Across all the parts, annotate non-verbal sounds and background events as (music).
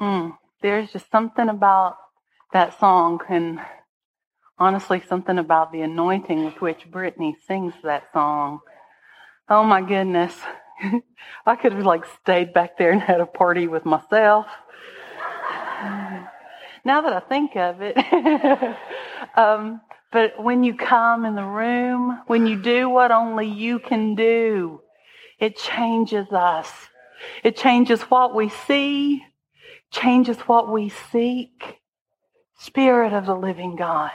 Mm, there's just something about that song, and honestly, something about the anointing with which Brittany sings that song. Oh my goodness. (laughs) I could have like stayed back there and had a party with myself. (sighs) Now that I think of it, (laughs) um, but when you come in the room, when you do what only you can do, it changes us. It changes what we see, changes what we seek. Spirit of the living God.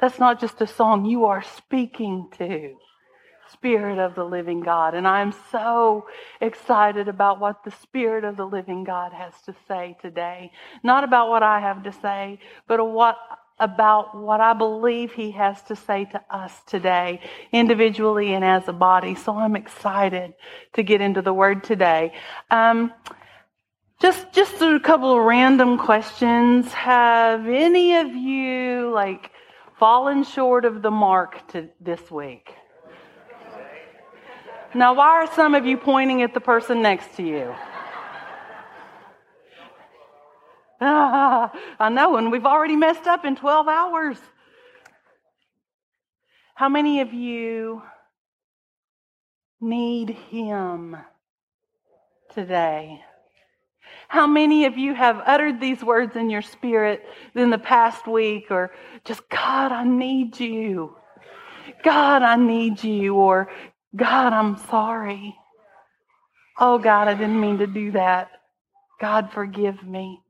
That's not just a song you are speaking to. Spirit of the living God. And I'm so excited about what the Spirit of the living God has to say today. Not about what I have to say, but what about what I believe he has to say to us today, individually and as a body. So I'm excited to get into the word today. Um, just, just a couple of random questions. Have any of you like fallen short of the mark to this week? Now, why are some of you pointing at the person next to you? Ah, (laughs) I know, and we've already messed up in 12 hours. How many of you need Him today? How many of you have uttered these words in your spirit in the past week, or just, God, I need you? God, I need you, or God, I'm sorry. Oh, God, I didn't mean to do that. God, forgive me.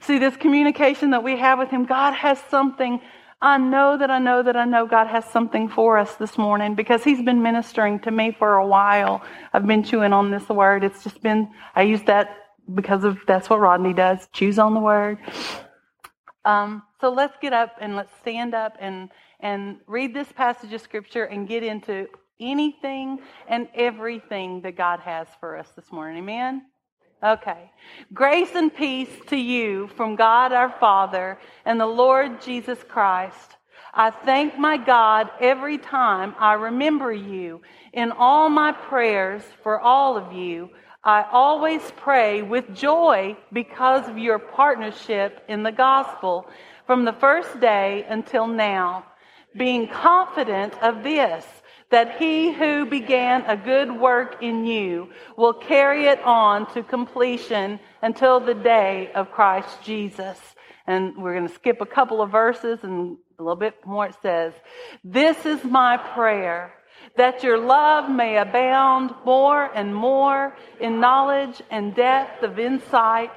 See, this communication that we have with Him, God has something. I know that I know that I know God has something for us this morning because He's been ministering to me for a while. I've been chewing on this word. It's just been, I use that because of that's what Rodney does, Chews on the word. Um, so let's get up and let's stand up and, and read this passage of Scripture and get into anything and everything that God has for us this morning. Amen? Okay. Grace and peace to you from God our Father and the Lord Jesus Christ. I thank my God every time I remember you. In all my prayers for all of you, I always pray with joy because of your partnership in the gospel from the first day until now, being confident of this that he who began a good work in you will carry it on to completion until the day of Christ Jesus. And we're going to skip a couple of verses and a little bit more it says, This is my prayer that your love may abound more and more in knowledge and depth of insight,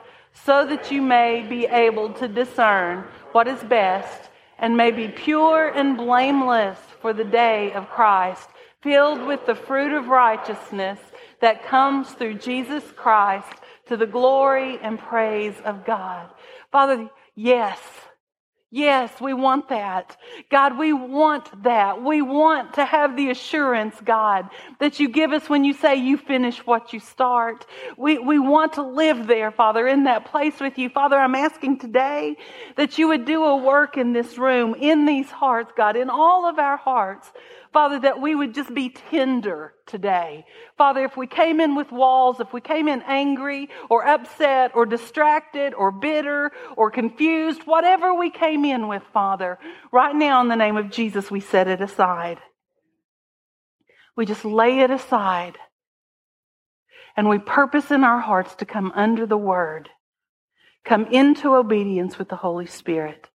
so that you may be able to discern what is best and may be pure and blameless for the day of Christ, filled with the fruit of righteousness that comes through Jesus Christ to the glory and praise of God. Father, yes, Yes, we want that. God, we want that. We want to have the assurance, God, that you give us when you say you finish what you start. We, we want to live there, Father, in that place with you. Father, I'm asking today that you would do a work in this room, in these hearts, God, in all of our hearts. Father, that we would just be tender today. Father, if we came in with walls, if we came in angry or upset or distracted or bitter or confused, whatever we came in with, Father, right now in the name of Jesus, we set it aside. We just lay it aside. And we purpose in our hearts to come under the word, come into obedience with the Holy Spirit.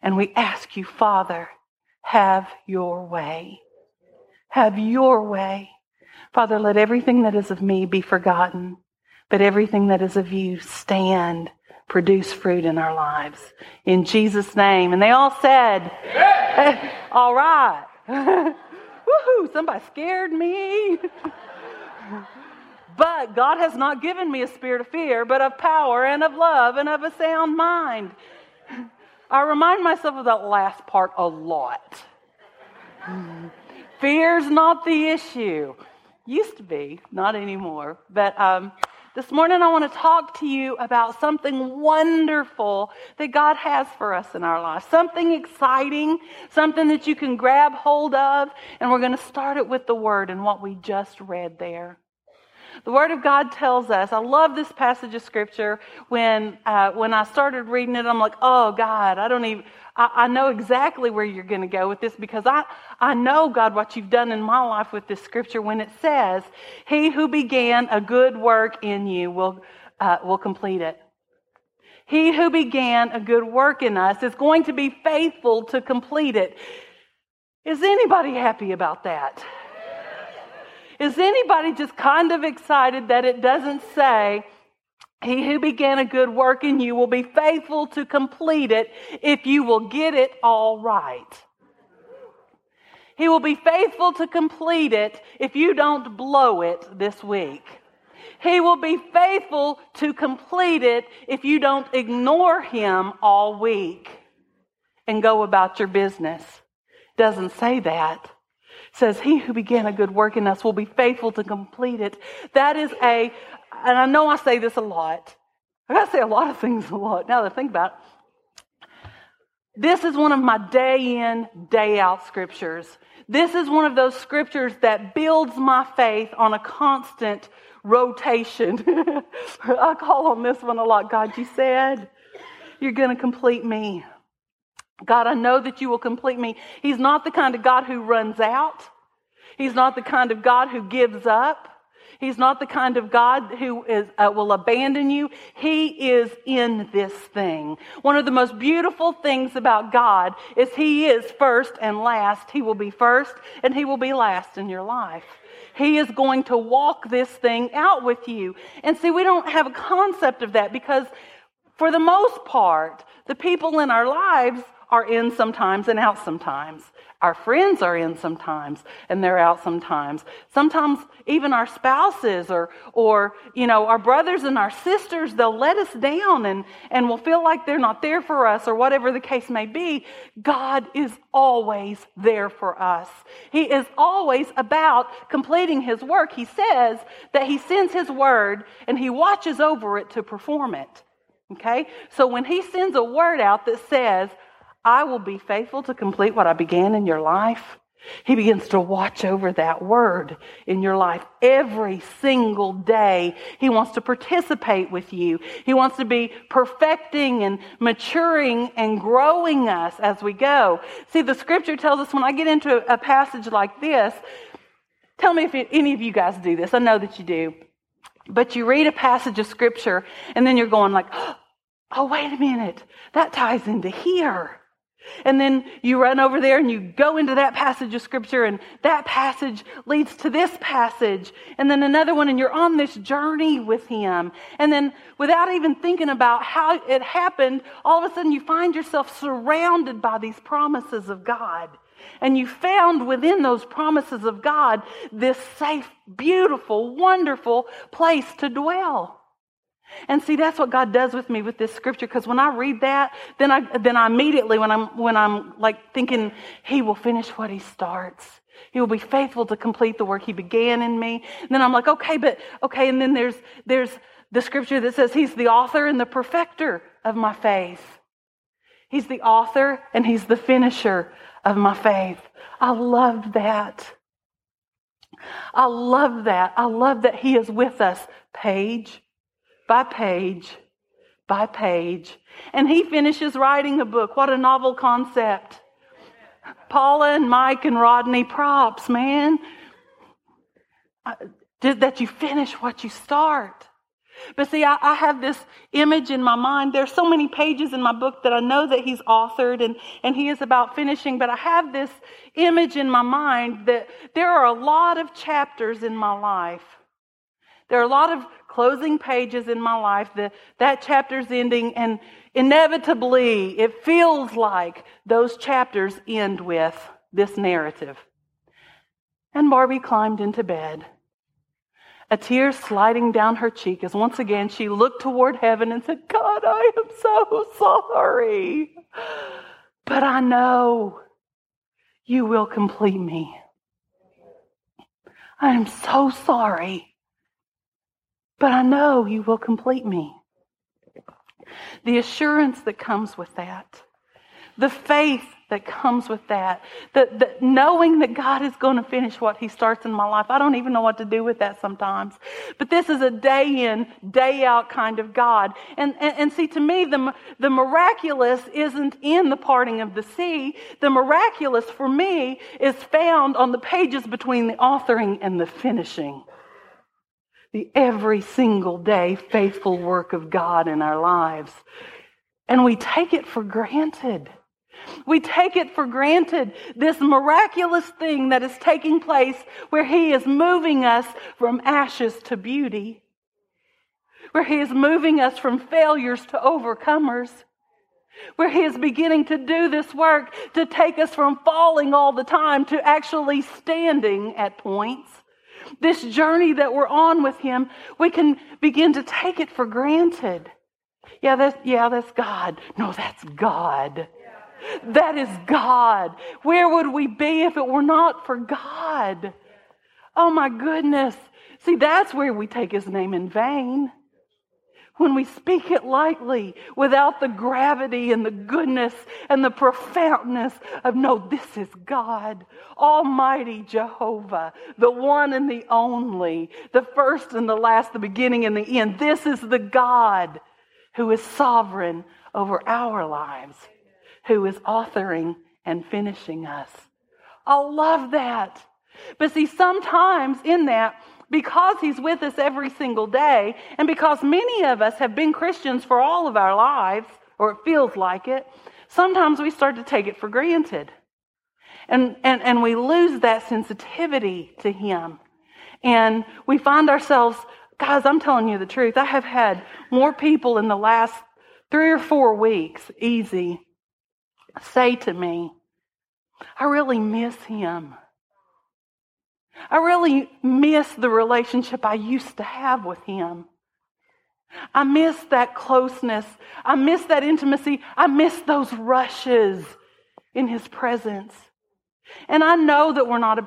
And we ask you, Father, have your way. Have your way. Father, let everything that is of me be forgotten, but everything that is of you stand, produce fruit in our lives. In Jesus' name. And they all said, hey, (laughs) All right. (laughs) Woohoo, somebody scared me. (laughs) but God has not given me a spirit of fear, but of power and of love and of a sound mind. I remind myself of that last part a lot. Fear's not the issue. Used to be, not anymore. But um, this morning I want to talk to you about something wonderful that God has for us in our life. Something exciting, something that you can grab hold of. And we're going to start it with the word and what we just read there. The Word of God tells us, I love this passage of Scripture. When, uh, when I started reading it, I'm like, oh, God, I don't even, I, I know exactly where you're going to go with this because I, I know, God, what you've done in my life with this Scripture when it says, He who began a good work in you will, uh, will complete it. He who began a good work in us is going to be faithful to complete it. Is anybody happy about that? Is anybody just kind of excited that it doesn't say, He who began a good work in you will be faithful to complete it if you will get it all right? He will be faithful to complete it if you don't blow it this week. He will be faithful to complete it if you don't ignore him all week and go about your business. Doesn't say that says, He who began a good work in us will be faithful to complete it. That is a, and I know I say this a lot. I gotta say a lot of things a lot now that I think about it. This is one of my day in, day out scriptures. This is one of those scriptures that builds my faith on a constant rotation. (laughs) I call on this one a lot. God, you said you're going to complete me. God, I know that you will complete me. He's not the kind of God who runs out. He's not the kind of God who gives up. He's not the kind of God who is, uh, will abandon you. He is in this thing. One of the most beautiful things about God is He is first and last. He will be first and He will be last in your life. He is going to walk this thing out with you. And see, we don't have a concept of that because for the most part, the people in our lives are in sometimes and out sometimes. Our friends are in sometimes and they're out sometimes. Sometimes even our spouses or, or, you know, our brothers and our sisters, they'll let us down and, and we'll feel like they're not there for us or whatever the case may be. God is always there for us. He is always about completing His work. He says that He sends His word and He watches over it to perform it. Okay? So when He sends a word out that says, I will be faithful to complete what I began in your life. He begins to watch over that word in your life every single day. He wants to participate with you. He wants to be perfecting and maturing and growing us as we go. See, the scripture tells us when I get into a passage like this, tell me if any of you guys do this. I know that you do. But you read a passage of scripture and then you're going like, (gasps) oh, wait a minute. That ties into here. And then you run over there and you go into that passage of scripture and that passage leads to this passage and then another one and you're on this journey with him. And then without even thinking about how it happened, all of a sudden you find yourself surrounded by these promises of God. And you found within those promises of God this safe, beautiful, wonderful place to dwell. And see, that's what God does with me with this scripture. Because when I read that, then I then I immediately, when I'm when I'm like thinking, He will finish what He starts. He will be faithful to complete the work He began in me. And then I'm like, okay, but okay. And then there's there's the scripture that says He's the author and the perfecter of my faith. He's the author and He's the finisher of my faith. I love that. I love that. I love that He is with us, page by page by page. And he finishes writing a book. What a novel concept. Paula and Mike and Rodney, props, man. That you finish what you start. But see, I, I, have this image in my mind. There's so many pages in my book that I know that he's authored and, and he is about finishing, but I have this image in my mind that there are a lot of chapters in my life. There are a lot of closing pages in my life, the, that chapter's ending, and inevitably it feels like those chapters end with this narrative. And Barbie climbed into bed. A tear sliding down her cheek as once again she looked toward heaven and said, God, I am so sorry. But I know you will complete me. I am so sorry but I know you will complete me. The assurance that comes with that, the faith that comes with that. That knowing that God is going to finish what He starts in my life. I don't even know what to do with that sometimes. But this is a day in, day out kind of God. And, and, and see, to me, the, the miraculous isn't in the parting of the sea. The miraculous for me is found on the pages between the authoring and the finishing. The every single day faithful work of God in our lives. And we take it for granted. We take it for granted, this miraculous thing that is taking place where He is moving us from ashes to beauty, where He is moving us from failures to overcomers, where He is beginning to do this work to take us from falling all the time to actually standing at points. This journey that we're on with Him, we can begin to take it for granted. Yeah, that's, yeah, that's God. No, that's God. That is God. Where would we be if it were not for God? Oh my goodness. See, that's where we take his name in vain. When we speak it lightly, without the gravity and the goodness and the profoundness of, no, this is God, Almighty Jehovah, the one and the only, the first and the last, the beginning and the end. This is the God who is sovereign over our lives who is authoring and finishing us. I love that. But see, sometimes in that, because He's with us every single day, and because many of us have been Christians for all of our lives, or it feels like it, sometimes we start to take it for granted. And, and, and we lose that sensitivity to Him. And we find ourselves, guys, I'm telling you the truth. I have had more people in the last three or four weeks, easy, say to me, I really miss him. I really miss the relationship I used to have with him. I miss that closeness. I miss that intimacy. I miss those rushes in his presence. And I know that we're not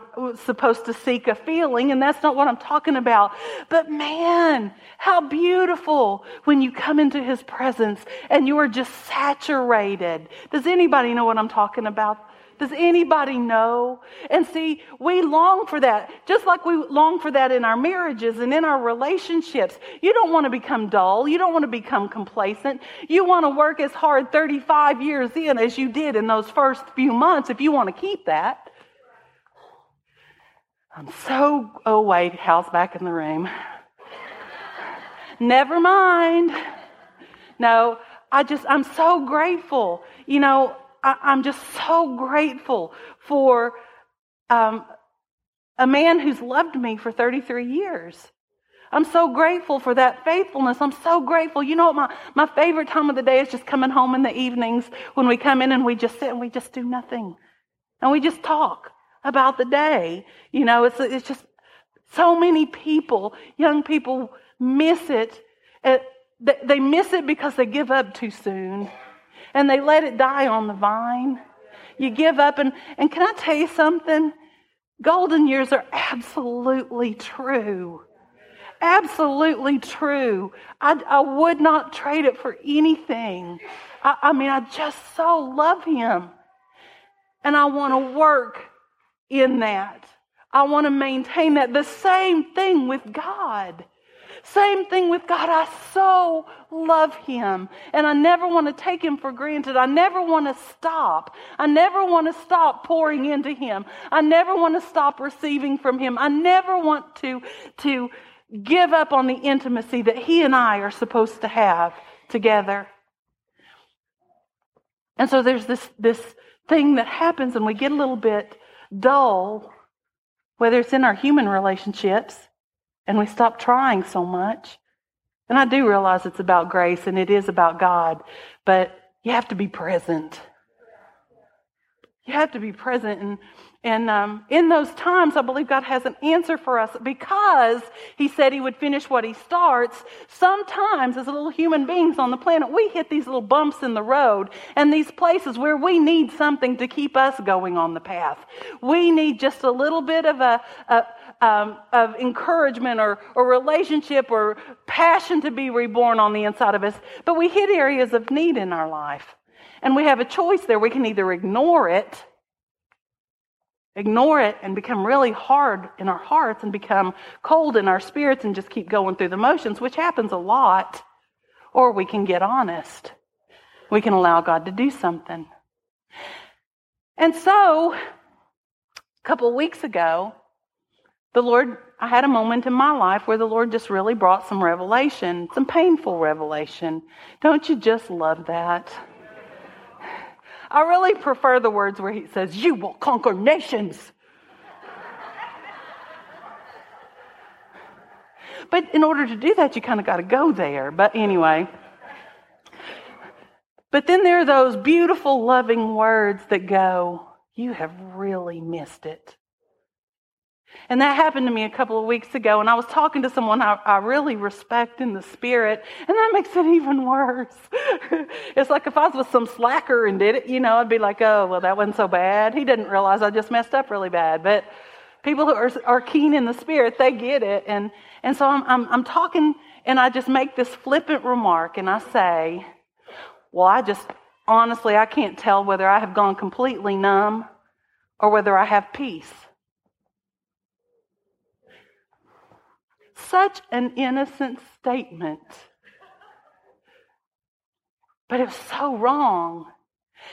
supposed to seek a feeling, and that's not what I'm talking about. But man, how beautiful when you come into his presence and you are just saturated. Does anybody know what I'm talking about? Does anybody know? And see, we long for that, just like we long for that in our marriages and in our relationships. You don't want to become dull. You don't want to become complacent. You want to work as hard 35 years in as you did in those first few months if you want to keep that. I'm so, oh, wait, Hal's back in the room. Never mind. No, I just, I'm so grateful. You know, I, am just so grateful for um, a man who's loved me for 33 years. I'm so grateful for that faithfulness. I'm so grateful. You know what? My, my favorite time of the day is just coming home in the evenings when we come in and we just sit and we just do nothing. And we just talk about the day. You know, it's, it's just so many people, young people, miss it. They miss it because they give up too soon and they let it die on the vine. You give up, and, and can I tell you something? Golden years are absolutely true. Absolutely true. I, I would not trade it for anything. I, I mean, I just so love him. And I want to work in that. I want to maintain that. The same thing with God. Same thing with God. I so love Him. And I never want to take Him for granted. I never want to stop. I never want to stop pouring into Him. I never want to stop receiving from Him. I never want to, to give up on the intimacy that He and I are supposed to have together. And so there's this, this thing that happens, and we get a little bit dull, whether it's in our human relationships and we stop trying so much. And I do realize it's about grace and it is about God, but you have to be present. You have to be present. And, and um, in those times, I believe God has an answer for us because He said He would finish what He starts. Sometimes, as little human beings on the planet, we hit these little bumps in the road and these places where we need something to keep us going on the path. We need just a little bit of a, a um, of encouragement or, or relationship or passion to be reborn on the inside of us, but we hit areas of need in our life. And we have a choice there. We can either ignore it, ignore it and become really hard in our hearts and become cold in our spirits and just keep going through the motions, which happens a lot, or we can get honest. We can allow God to do something. And so, a couple weeks ago, the Lord, I had a moment in my life where the Lord just really brought some revelation, some painful revelation. Don't you just love that? I really prefer the words where he says, You will conquer nations. but in order to do that, you kind of got to go there. But anyway. But then there are those beautiful, loving words that go, You have really missed it. And that happened to me a couple of weeks ago, and I was talking to someone I, I really respect in the spirit, and that makes it (laughs) even worse. it's like if I was with some slacker and did it, you know, I'd be like, oh, well, that wasn't so bad. He didn't realize I just messed up really bad. But people who are, are keen in the spirit, they get it. And, and so I'm, I'm, I'm talking, and I just make this flippant remark, and I say, well, I just, honestly, I can't tell whether I have gone completely numb or whether I have peace. Such an innocent statement. But it was so wrong.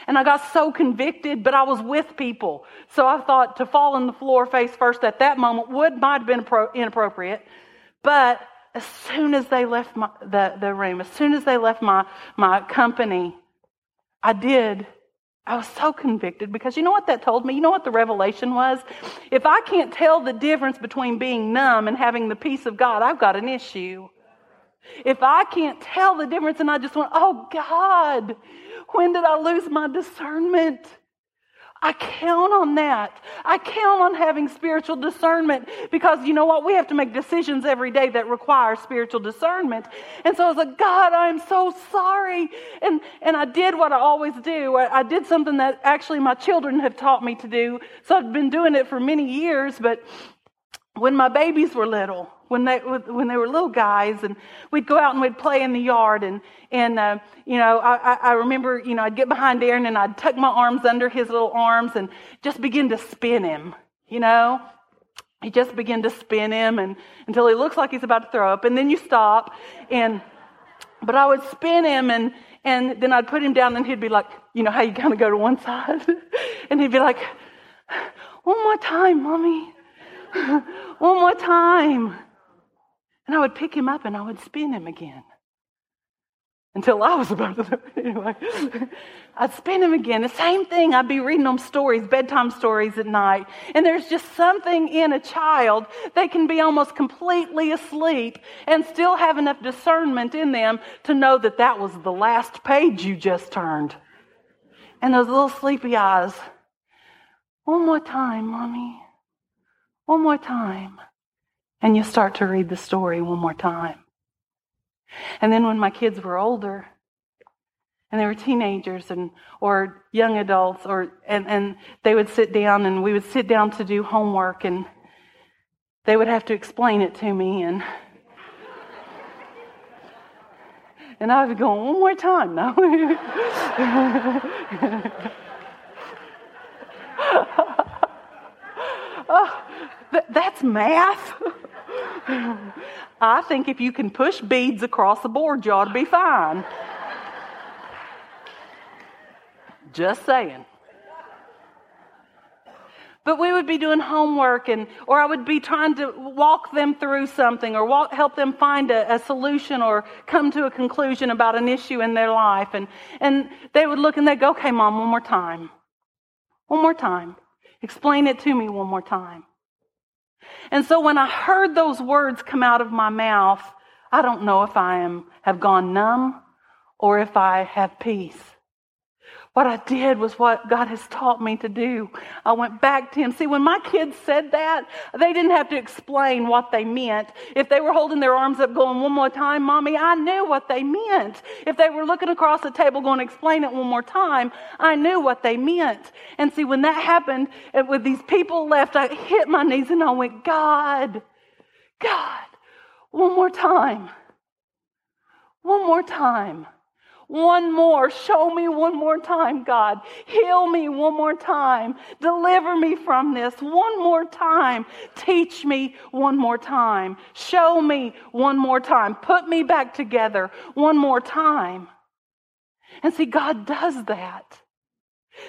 And I got so convicted, but I was with people. So I thought to fall on the floor face first at that moment would might have been inappropriate. But as soon as they left my, the, the room, as soon as they left my, my company, I did I was so convicted because you know what that told me? You know what the revelation was? If I can't tell the difference between being numb and having the peace of God, I've got an issue. If I can't tell the difference and I just went, oh God, when did I lose my discernment? I count on that. I count on having spiritual discernment because you know what? We have to make decisions every day that require spiritual discernment. And so I was like, God, I'm so sorry. And, and I did what I always do. I, I did something that actually my children have taught me to do. So I've been doing it for many years, but when my babies were little, when they when they were little guys, and we'd go out and we'd play in the yard, and and uh, you know I, I remember you know I'd get behind Aaron and I'd tuck my arms under his little arms and just begin to spin him, you know. He just begin to spin him and until he looks like he's about to throw up, and then you stop, and but I would spin him and and then I'd put him down and he'd be like, you know how you kind of go to one (laughs) side, and he'd be like, one more time, mommy. (laughs) One more time. And I would pick him up and I would spin him again. Until I was about to, (laughs) anyway. (laughs) I'd spin him again. The same thing. I'd be reading them stories, bedtime stories at night. And there's just something in a child. They can be almost completely asleep and still have enough discernment in them to know that that was the last page you just turned. And those little sleepy eyes. One more time, mommy. One more time. And you start to read the story one more time. And then when my kids were older, and they were teenagers and or young adults or and, and they would sit down and we would sit down to do homework and they would have to explain it to me and and I would go one more time no (laughs) oh, th- that's math. (laughs) I think if you can push beads across the board, you ought to be fine. Just saying. But we would be doing homework, and or I would be trying to walk them through something, or walk, help them find a, a solution, or come to a conclusion about an issue in their life, and and they would look and they'd go, "Okay, mom, one more time, one more time, explain it to me one more time." And so when I heard those words come out of my mouth, I don't know if I am, have gone numb or if I have peace. What I did was what God has taught me to do. I went back to Him. See, when my kids said that, they didn't have to explain what they meant. If they were holding their arms up going, one more time, mommy, I knew what they meant. If they were looking across the table going, explain it one more time, I knew what they meant. And see, when that happened, and with these people left, I hit my knees and I went, God, God, one more time. One more time. One more. Show me one more time, God. Heal me one more time. Deliver me from this one more time. Teach me one more time. Show me one more time. Put me back together one more time. And see, God does that.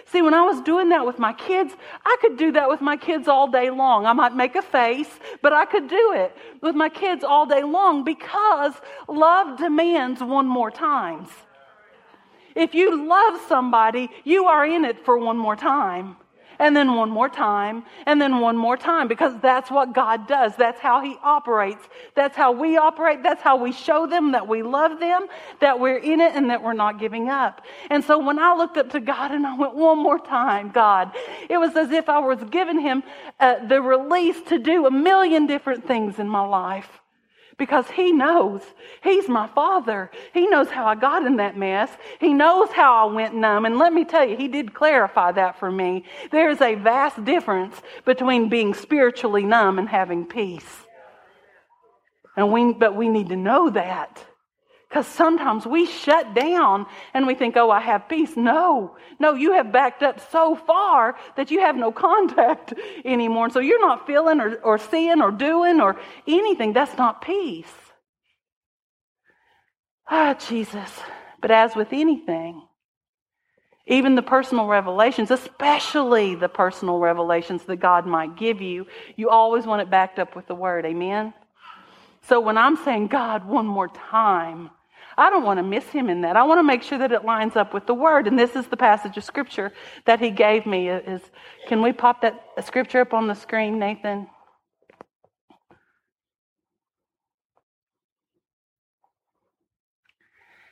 See, when I was doing that with my kids, I could do that with my kids all day long. I might make a face, but I could do it with my kids all day long because love demands one more times. If you love somebody, you are in it for one more time and then one more time, and then one more time, because that's what God does. That's how He operates. That's how we operate. That's how we show them that we love them, that we're in it, and that we're not giving up. And so when I looked up to God and I went, one more time, God, it was as if I was giving Him uh, the release to do a million different things in my life because he knows. He's my father. He knows how I got in that mess. He knows how I went numb. And let me tell you, he did clarify that for me. There's a vast difference between being spiritually numb and having peace. And we, but we need to know that. Because sometimes we shut down and we think, oh, I have peace. No, no, you have backed up so far that you have no (laughs) contact anymore. And so you're not feeling or, or seeing or doing or anything. That's not peace. Ah, Jesus. But as with anything, even the personal revelations, especially the personal revelations that God might give you, you always want it backed up with the Word. Amen? So when I'm saying, God, one more time, I don't want to miss him in that. I want to make sure that it lines up with the word. And this is the passage of scripture that he gave me. Is can we pop that scripture up on the screen, Nathan?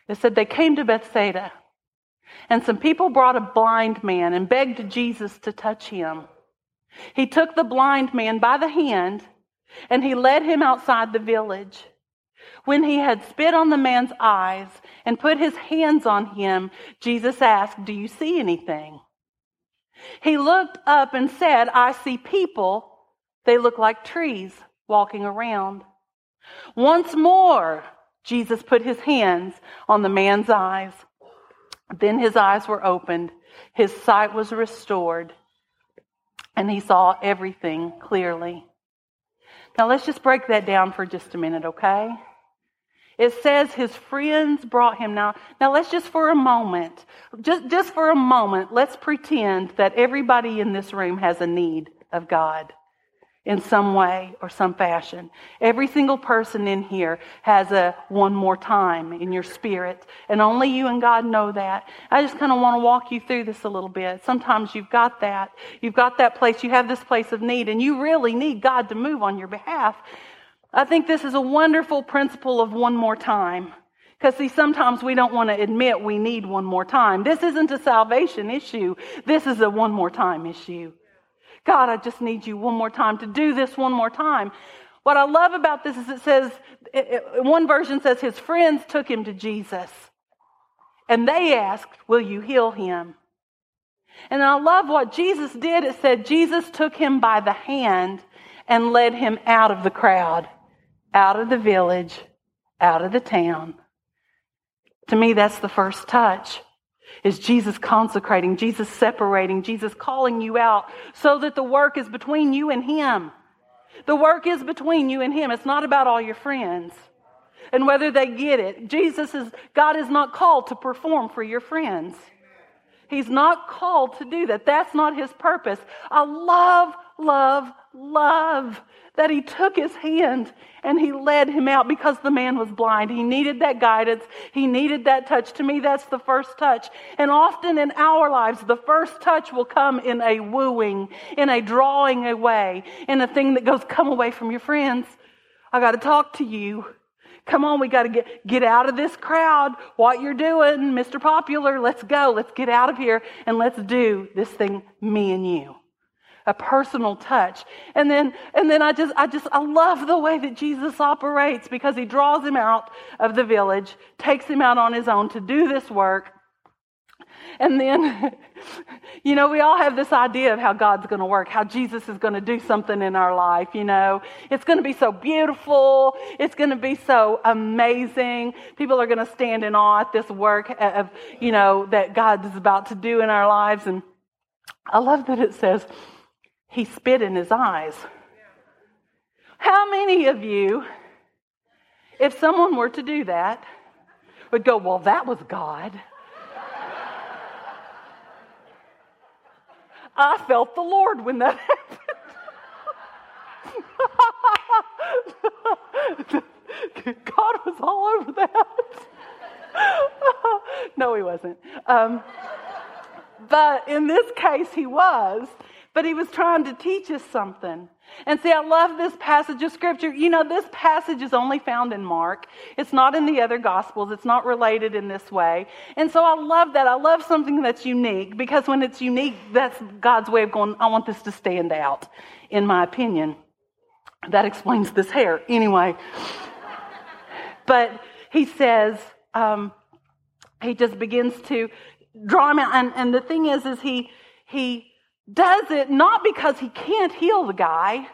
It said they came to Bethsaida, and some people brought a blind man and begged Jesus to touch him. He took the blind man by the hand and he led him outside the village. When he had spit on the man's eyes and put his hands on him, Jesus asked, Do you see anything? He looked up and said, I see people. They look like trees walking around. Once more, Jesus put his hands on the man's eyes. Then his eyes were opened, his sight was restored, and he saw everything clearly. Now let's just break that down for just a minute, okay? It says his friends brought him. Now, now let's just for a moment, just, just for a moment, let's pretend that everybody in this room has a need of God in some way or some fashion. Every single person in here has a one more time in your spirit, and only you and God know that. I just kind of want to walk you through this a little bit. Sometimes you've got that. You've got that place, you have this place of need, and you really need God to move on your behalf. I think this is a wonderful principle of one more time. Because, see, sometimes we don't want to admit we need one more time. This isn't a salvation issue, this is a one more time issue. God, I just need you one more time to do this one more time. What I love about this is it says, it, it, one version says his friends took him to Jesus. And they asked, Will you heal him? And I love what Jesus did. It said Jesus took him by the hand and led him out of the crowd out of the village, out of the town. To me, that's the first touch. Is Jesus consecrating, Jesus separating, Jesus calling you out so that the work is between you and Him. The work is between you and Him. It's not about all your friends and whether they get it. Jesus is, God is not called to perform for your friends. He's not called to do that. That's not His purpose. I love, love, love that he took his hand and he led him out because the man was blind. He needed that guidance. He needed that touch. To me, that's the first touch. And often in our lives, the first touch will come in a wooing, in a drawing away, in a thing that goes, come away from your friends. I got to talk to you. Come on, we got to get, get out of this crowd. What you're doing, Mr. Popular, let's go. Let's get out of here and let's do this thing, me and you a personal touch. And then, and then I just, I just, I love the way that Jesus operates because he draws him out of the village, takes him out on his own to do this work. And then, (laughs) you know, we all have this idea of how God's going to work, how Jesus is going to do something in our life, you know. It's going to be so beautiful. It's going to be so amazing. People are going to stand in awe at this work of, you know, that God is about to do in our lives. And I love that it says, He spit in His eyes. How many of you, if someone were to do that, would go, Well, that was God? I felt the Lord when that (laughs) happened. (laughs) God was all over that. (laughs) no, he wasn't. Um, but in this case, he was. But he was trying to teach us something. And see, I love this passage of scripture. You know, this passage is only found in Mark. It's not in the other gospels. It's not related in this way. And so I love that. I love something that's unique because when it's unique, that's God's way of going, I want this to stand out, in my opinion. That explains this hair. Anyway. but he says, um, he just begins to draw him out. And, and the thing is, is he, he, does it not because he can't heal the guy.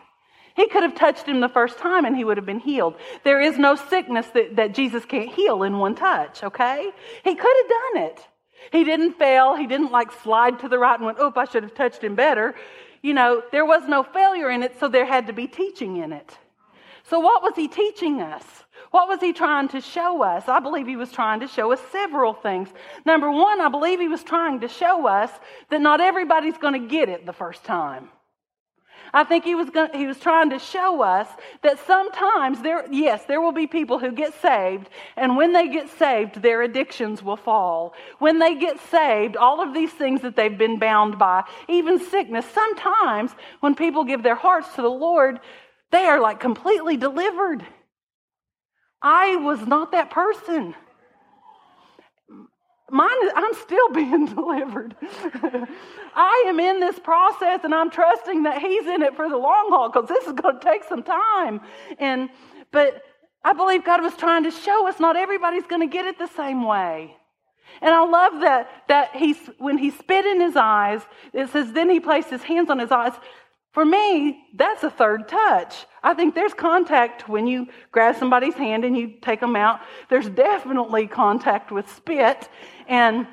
He could have touched him the first time and he would have been healed. There is no sickness that, that Jesus can't heal in one touch, okay? He could have done it. He didn't fail. He didn't like slide to the right and went, oop, I should have touched him better. You know, there was no failure in it, so there had to be teaching in it. So, what was he teaching us? What was he trying to show us? I believe he was trying to show us several things. Number one, I believe he was trying to show us that not everybody's going to get it the first time. I think he was going, he was trying to show us that sometimes there yes there will be people who get saved and when they get saved their addictions will fall. When they get saved all of these things that they've been bound by, even sickness, sometimes when people give their hearts to the Lord, they are like completely delivered. I was not that person. Mine, I'm still (laughs) being delivered. (laughs) I am in this process and I'm trusting that He's in it for the long haul because this is going to take some time. And, but I believe God was trying to show us not everybody's going to get it the same way. And I love that, that he's, when he spit in his eyes, it says, then he placed his hands on his eyes. For me, that's a third touch. I think there's contact when you grab somebody's hand and you take them out. There's definitely contact with spit. And,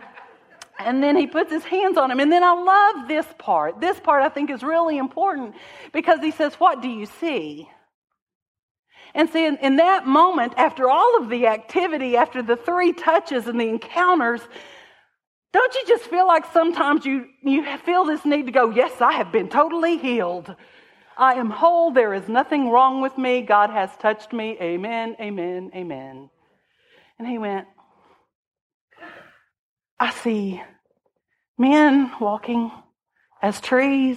and then he puts his hands on him. And then I love this part. This part I think is really important because he says, What do you see? And see, in, in that moment, after all of the activity, after the three touches and the encounters, don't you just feel like sometimes you, you feel this need to go, Yes, I have been totally healed. I am whole. There is nothing wrong with me. God has touched me. Amen, amen, amen. And he went, I see men walking as trees.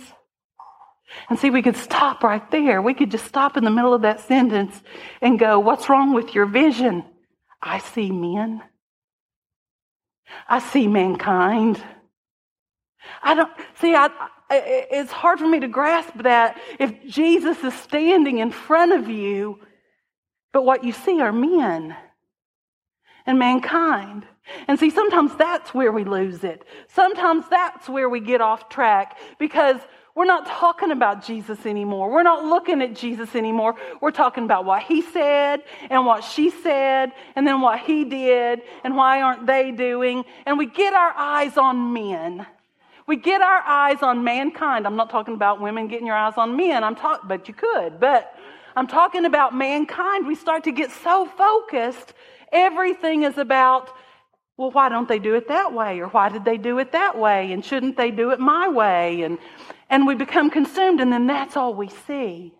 And see, we could stop right there. We could just stop in the middle of that sentence and go, What's wrong with your vision? I see men. I see mankind. I don't see. I, it's hard for me to grasp that if Jesus is standing in front of you, but what you see are men and mankind. And see, sometimes that's where we lose it. Sometimes that's where we get off track because we're not talking about Jesus anymore. We're not looking at Jesus anymore. We're talking about what he said and what she said and then what he did and why aren't they doing. And we get our eyes on men. We get our eyes on mankind. I'm not talking about women getting your eyes on men. I'm talking, but you could. But I'm talking about mankind. We start to get so focused. Everything is about well, why don't they do it that way? Or why did they do it that way? And shouldn't they do it my way? And, and we become consumed, and then that's all we see.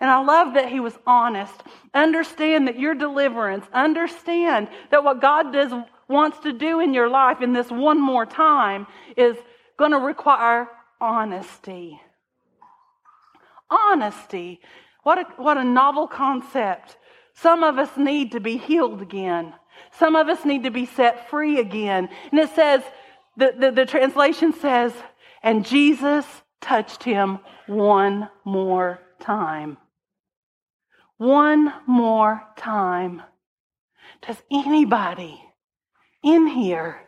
And I love that he was honest. Understand that your deliverance, understand that what God does, wants to do in your life in this one more time is going to require honesty. Honesty. What a, what a novel concept. Some of us need to be healed again. Some of us need to be set free again. And it says, the, the, the translation says, and Jesus touched him one more time. One more time. Does anybody in here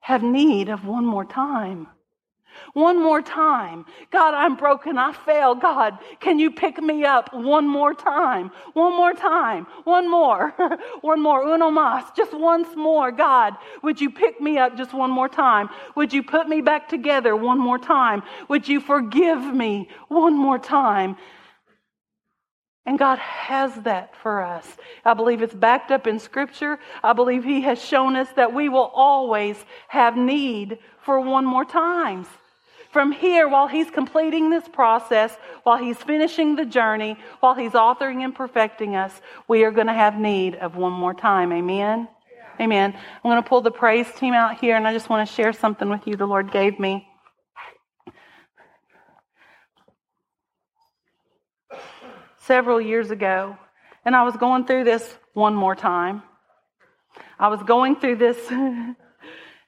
have need of one more time. One more time. God, I'm broken. I fail. God, can you pick me up one more time? One more time. One more. (laughs) one more. Uno más. Just once more. God, would you pick me up just one more time? Would you put me back together one more time? Would you forgive me one more time? And God has that for us. I believe it's backed up in Scripture. I believe He has shown us that we will always have need for one more times. From here, while He's completing this process, while He's finishing the journey, while He's authoring and perfecting us, we are going to have need of one more time. Amen? Yeah. Amen. I'm going to pull the praise team out here, and I just want to share something with you the Lord gave me. several years ago, and I was going through this one more time. I was going through this. (laughs)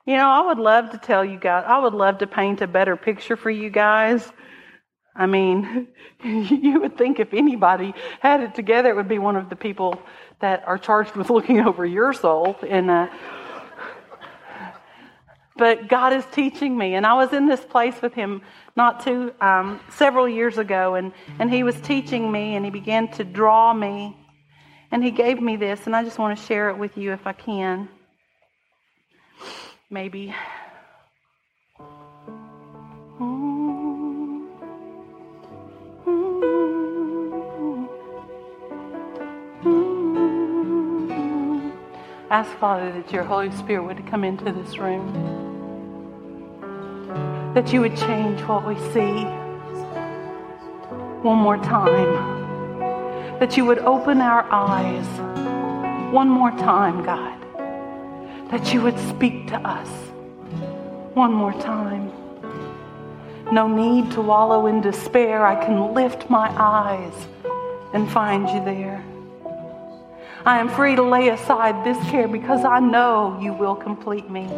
you know, I would love to tell you guys, I would love to paint a better picture for you guys. I mean, (laughs) you would think if anybody had it together, it would be one of the people that are charged with looking over your soul. And uh, but God is teaching me. And I was in this place with Him not too um, several years ago, and and He was teaching me, and He began to draw me, and He gave me this, and I just want to share it with you if I can. Maybe. Ask Father that your Holy Spirit would come into this room that you would change what we see one more time. That you would open our eyes one more time, God. That you would speak to us one more time. No need to wallow in despair. I can lift my eyes and find you there. I am free to lay aside this care because I know you will complete me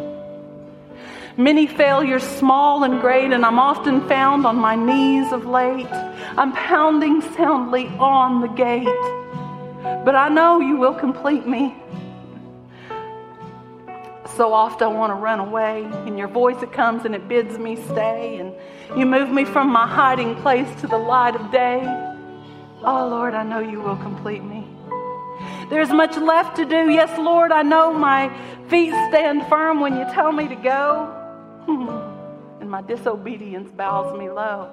many failures, small and great, and I'm often found on my knees of late. I'm pounding soundly on the gate, but I know you will complete me. So oft I want to run away, and your voice it comes and it bids me stay, and you move me from my hiding place to the light of day. Oh Lord, I know you will complete me. There's much left to do. Yes, Lord, I know my feet stand firm when you tell me to go. (laughs) and my disobedience bows me low.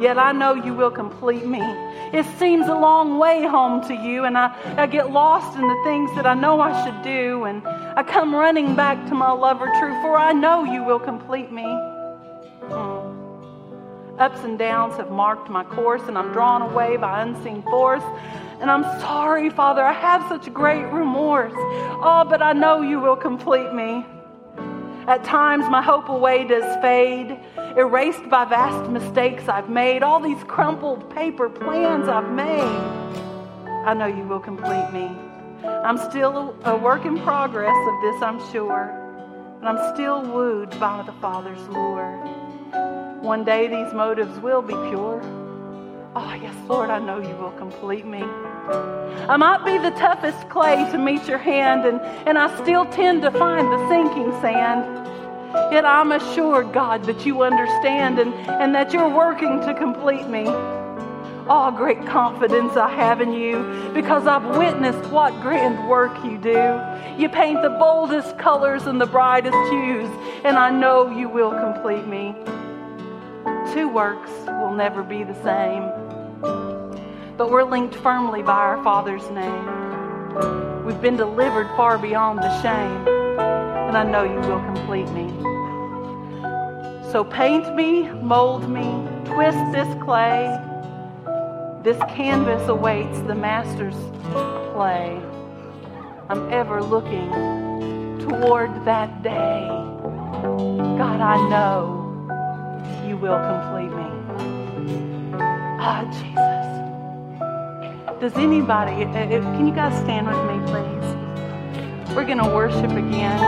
Yet I know you will complete me. It seems a long way home to you, and I, I get lost in the things that I know I should do, and I come running back to my lover true, for I know you will complete me. Hmm. Ups and downs have marked my course, and I'm drawn away by unseen force. And I'm sorry, Father, I have such great remorse. Oh, but I know you will complete me. At times, my hope away does fade, erased by vast mistakes I've made, all these crumpled paper plans I've made. I know you will complete me. I'm still a work in progress of this, I'm sure, and I'm still wooed by the Father's lure. One day these motives will be pure. Oh, yes, Lord, I know you will complete me. I might be the toughest clay to meet your hand, and, and I still tend to find the sinking sand. Yet I'm assured, God, that you understand and, and that you're working to complete me. Oh, great confidence I have in you because I've witnessed what grand work you do. You paint the boldest colors and the brightest hues, and I know you will complete me. Two works will never be the same but we're linked firmly by our Father's name. We've been delivered far beyond the shame, and I know you will complete me. So paint me, mold me, twist this clay. This canvas awaits the master's play. I'm ever looking toward that day. God, I know you will complete me. Ah, Jesus. Does anybody, uh, uh, can you guys stand with me, please? We're going to worship again.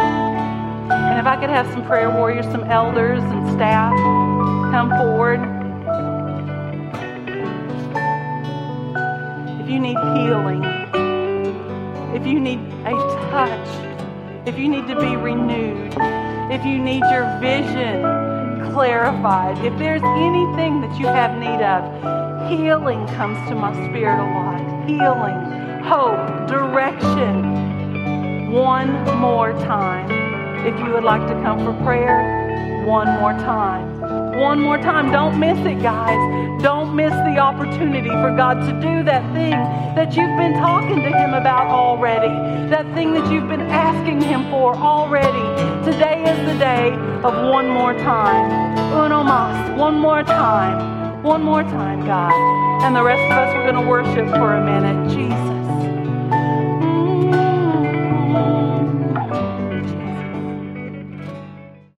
And if I could have some prayer warriors, some elders and staff come forward. If you need healing, if you need a touch, if you need to be renewed, if you need your vision clarified, if there's anything that you have need of, healing comes to my spirit a lot. Healing, hope, direction. One more time. If you would like to come for prayer, one more time one more time. Don't miss it, guys. Don't miss the opportunity for God to do that thing that you've been talking to Him about already, that thing that you've been asking Him for already. Today is the day of one more time. Uno mas, one more time. One more time, God. And the rest of us, we're going to worship for a minute. Jesus.